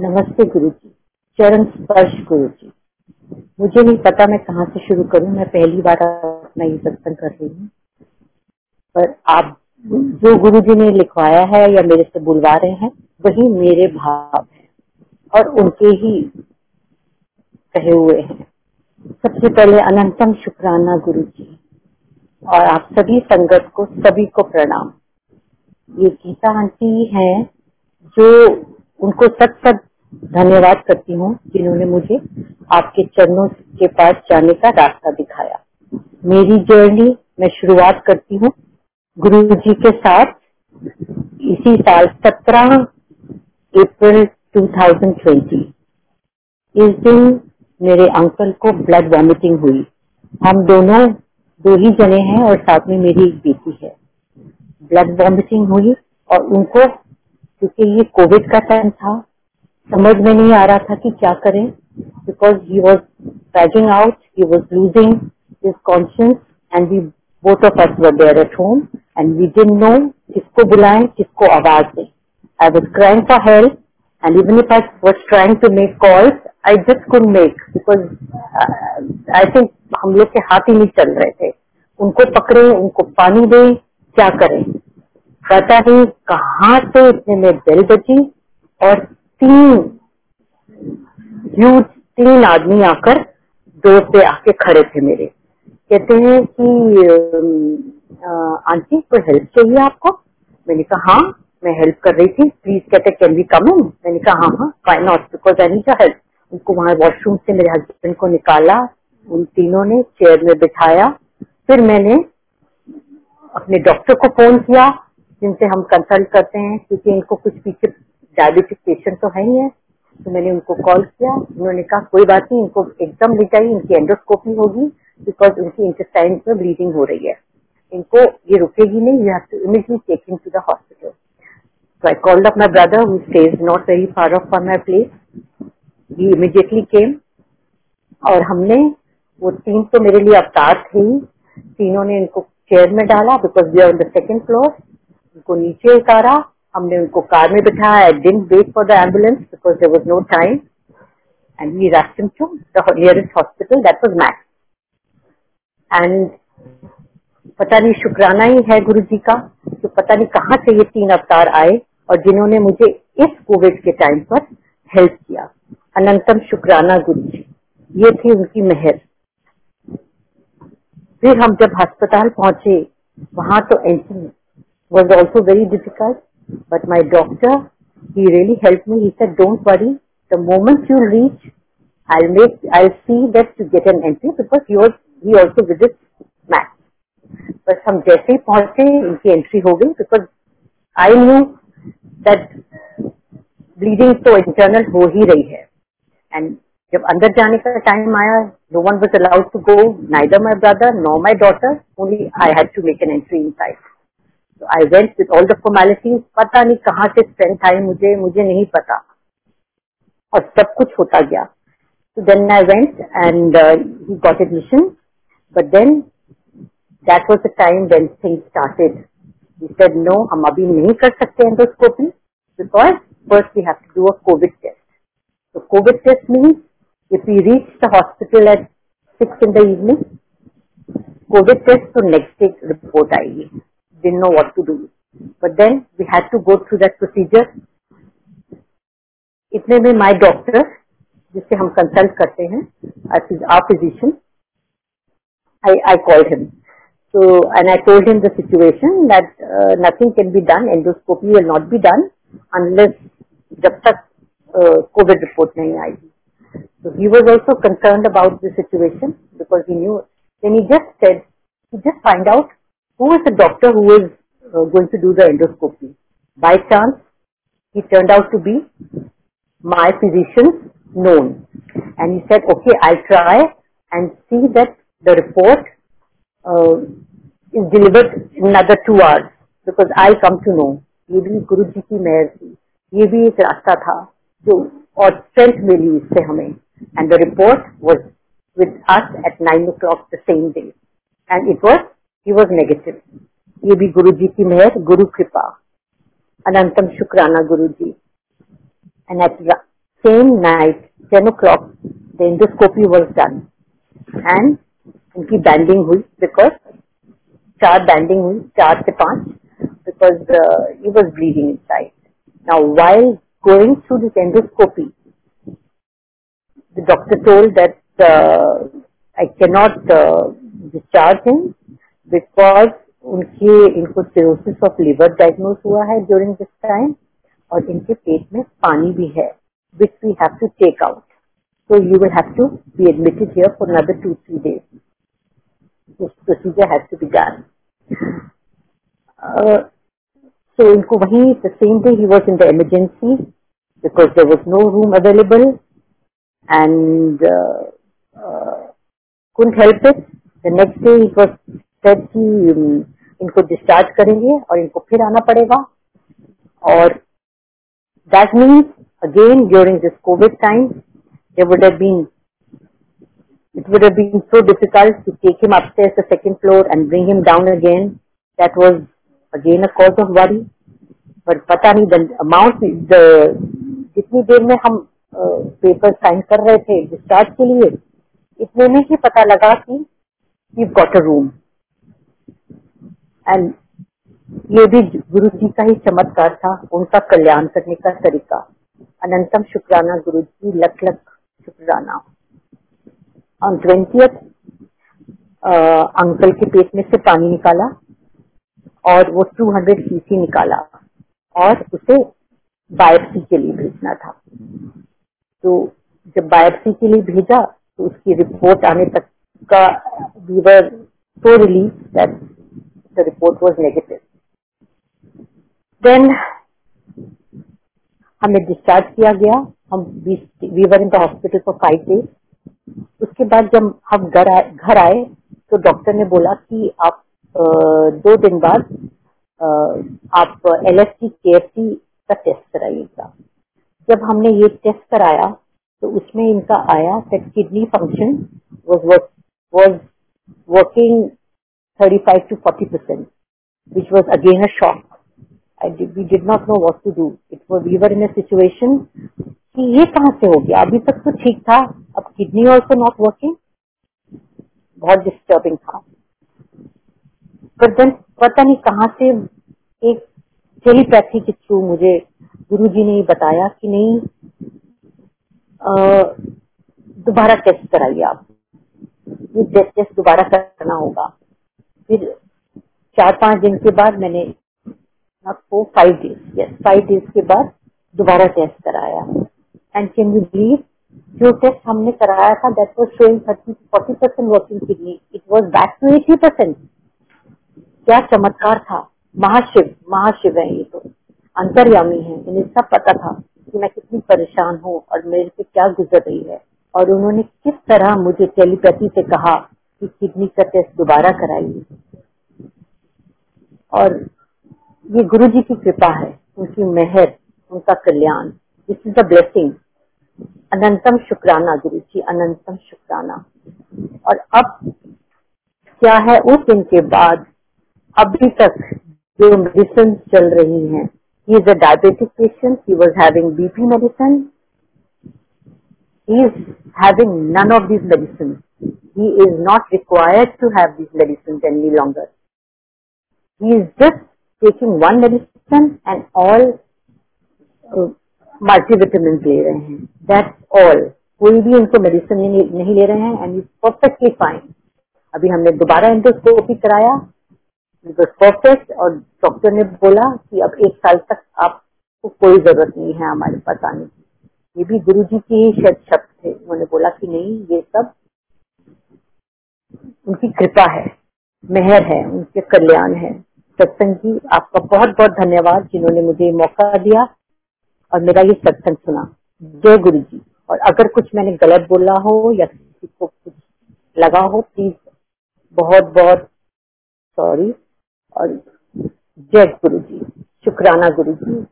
नमस्ते गुरु जी चरण स्पर्श गुरु जी मुझे नहीं पता मैं कहाँ से शुरू करूँ, मैं पहली बार अपना ये सत्संग कर रही हूँ। पर आप, जो गुरु जी ने लिखवाया है या मेरे से बुलवा रहे हैं, वही मेरे भाव है और उनके ही कहे हुए हैं। सबसे पहले अनंतम शुक्राना गुरु जी और आप सभी संगत को, सभी को प्रणाम। ये गीता आंटी है जो उनको सच सच धन्यवाद करती हूँ जिन्होंने मुझे आपके चरणों के पास जाने का रास्ता दिखाया। मेरी जर्नी मैं शुरुआत करती हूँ। गुरु जी के साथ इसी साल 17 अप्रैल 2020 इस दिन मेरे अंकल को ब्लड वॉमिटिंग हुई। हम दोनों, दो ही जने हैं और साथ में मेरी एक बेटी है। ब्लड वॉमिटिंग हुई और उनको, क्योंकि ये कोविड का टाइम था समझ में नहीं आ रहा था कि क्या करें because he was passing out he was losing his conscious and we both of us were there at home and we didn't know किसको बुलाएँ, किसको आवाज़ दें। I was crying for help and even if I was trying to make calls I just could make because I think हम लोग के हाथ ही नहीं चल रहे थे। उनको पकड़े, उनको पानी दें, क्या करें? पता नहीं कहाँ से इतने में बेल बची, और तीन। ह्यूज तीन आदमी आकर डोर पे आके खड़े थे मेरे। कहते हैं कि आंटी, कोई हेल्प चाहिए आपको? मैंने कहा हाँ मैं हेल्प कर रही थी। प्लीज़ कहते कैन वी कम इन मैंने कहा हाँ हाँ why not because I need help उनको वहाँ वॉशरूम से मेरे हस्बैंड को निकाला। उन तीनों ने चेयर में बिठाया। फिर मैंने अपने डॉक्टर को फ़ोन किया, जिनसे हम कंसल्ट करते हैं, क्योंकि इनको कुछ पीछे डायबिटिक पेशेंट तो है ही है। तो मैंने उनको कॉल किया। उन्होंने कहा, कोई बात नहीं, इनको एकदम ले जाइए, इनकी एंडोस्कोपी होगी बिकॉज़ उनकी इंटेस्टाइन में ब्लीडिंग हो रही है। इनको ये रुकेगी नहीं you have to immediately take in to the hospital So I called up my brother, who stays not very far off from my place. He immediately came, और हमने, वो तीन तो मेरे लिए अवतार थे ही। तीनों ने इनको चेयर में डाला because we are on the second floor उनको नीचे उतारा हमने उनको कार में बिठाया I didn't wait for the ambulance because there was no time and we him to the nearest hospital that was Max and पता नहीं शुक्राना ही है गुरु जी का तो पता नहीं कहाँ से ये तीन अवतार आए और जिन्होंने मुझे इस कोविड के टाइम पर हेल्प किया। अनंतम शुक्राना गुरु जी ये थी उनकी मेहर। फिर हम जब अस्पताल पहुँचे, वहाँ तो entry was also very difficult but my doctor he really help me he said don't worry the moment you reach I make I see that to get an entry because he he also visit Max बस हम जैसे ही पहुँचे इनकी entry हो गई because I knew that bleeding तो internal हो ही रही है. एंड जब अंदर जाने का टाइम आया no one was allowed to go neither my brother no my daughter only I had to make an entry inside तो I went with all the formalities पता नहीं कहाँ से स्ट्रेंथ आई मुझे मुझे नहीं पता। और सब कुछ होता गया। तो then I went and he got admission but then that was the time when thing started he said, no, हम अभी नहीं कर सकते endoscopy because first we have to do a covid test तो covid test means, if we reach the hospital at 6 in the evening, covid test so next day report आएगी। didn't know what to do but then we had to go through that procedure इतने में my doctor जिससे हम consult करते हैं our physician I, I called him so and I told him the situation that uh, nothing can be done endoscopy will not be done unless जब तक COVID report nahi aayegi. So he was also concerned about the situation because he knew. Then he just said, he just find out who is the doctor who is uh, going to do the endoscopy. By chance, he turned out to be my physician's known. And he said, okay, I'll try and see that the report uh, is delivered in another two hours because I come to know. ये भी गुरु जी की मेहर थी ये भी एक रास्ता था जो और स्ट्रेंथ मिली इससे हमें and the report was with us at nine o'clock the same day and it was he was negative ये भी गुरु जी की मेहर गुरु कृपा। अनंतम शुक्राना Guru ji and at same night, 10 o'clock, the endoscopy was done. And उनकी बैंडिंग हुई because चार banding हुई चार से पाँच because he was bleeding inside now while going through this endoscopy the doctor told that uh, I cannot uh, because उनकी इनको cirrhosis of liver diagnose हुआ है ड्यूरिंग दिस टाइम और इनके पेट में पानी भी है which we have to take out so you will have to be admitted here for another two three days this procedure has to be done so इनको वही the same day he was in the emergency because there was no room available and couldn't help it the next day he was sir कि um, इनको discharge करेंगे और इनको फिर आना पड़ेगा। और that means again during this covid time they would have been it would have been so difficult to take him upstairs the second floor and bring him down again that was again a cause of worry पर पता नहीं the amount जितनी देर में हम paper sign कर रहे थे discharge के लिए, इतने में ही पता लगा कि you got a room and ये भी गुरु जी का ही चमत्कार था, उनका कल्याण करने का तरीका। अनंतम शुक्राना गुरु जी लख लख शुक्राना। ऑन ट्वेंटियथ अंकल के पेट में से पानी निकाला और वो 200 सीसी निकाला और उसे बायोप्सी के लिए भेजना था। तो जब बायोप्सी के लिए भेजा तो उसकी रिपोर्ट आने तक का we were so relieved that the report was negative then हमें डिस्चार्ज किया गया। हम we were in the hospital for five days उसके बाद जब हम घर आए घर आए तो डॉक्टर ने बोला कि आप दो दिन बाद आप एल एस टी के एफ़ टी का टेस्ट कराइएगा जब हमने ये टेस्ट कराया तो उसमें इनका आया that kidney function was working 35 to 40 percent which was again a shock I did we did not know what to do it was we were in a situation कि ये कहाँ से हो गया अभी तक तो ठीक था, अब किडनी ऑल्सो नॉट वर्किंग बहुत डिस्टर्बिंग था। पर देन पता नहीं कहाँ से एक टेलीपैथी के थ्रू मुझे गुरुजी ने बताया कि नहीं दोबारा टेस्ट कराइए आप। ये टेस्ट दोबारा करना होगा। फिर चार पाँच दिन के बाद मैंने आपको फाइव डेज़ फाइव डेज़ के बाद दोबारा टेस्ट कराया। एंड कैन यू बिलीव जो टेस्ट हमने कराया था that was showing thirty forty percent working kidney it was back to eighty percent क्या चमत्कार था। महाशिव महाशिव है ये तो। अंतर्यामी है। इन्हें सब पता था कि मैं कितनी परेशान हूँ और मेरे से क्या गुजर रही है। और उन्होंने किस तरह मुझे टेलीपैथी से कहा कि किडनी का टेस्ट दोबारा कराइए। और ये गुरु जी की कृपा है, उनकी मेहर, उनका कल्याण। दिस इज़ द ब्लेसिंग अनंतम शुक्राना गुरु जी अनंतम शुक्राना। और अब क्या है, उस दिन के बाद अभी तक जो मेडिसिन चल रही है he is a diabetic patient he was having BP medicine he is having none of this medicine he is not required to have this medicine any longer He is just taking one medicine and all uh, multivitamins ले रहे हैं. That's all. कोई भी इनको medicine नहीं, नहीं ले रहे हैं एंड इज़ परफेक्टली फाइन अभी हमने दोबारा एंडोस्कोपी कराया. परफेक्ट और डॉक्टर ने बोला कि अब एक साल तक आपको कोई ज़रूरत नहीं है हमारे पास आने की. ये भी गुरु जी की ही शब्द थे. उन्होंने बोला कि नहीं ये सब उनकी कृपा है. मेहर है उनके कल्याण है. सत्संग जी आपका बहुत बहुत धन्यवाद जिन्होंने मुझे मौका दिया और मेरा ये सत्संग सुना। जय गुरु जी और अगर कुछ मैंने गलत बोला हो या किसी को कुछ लगा हो प्लीज़ बहुत बहुत सॉरी और जय गुरु जी शुक्राना गुरु जी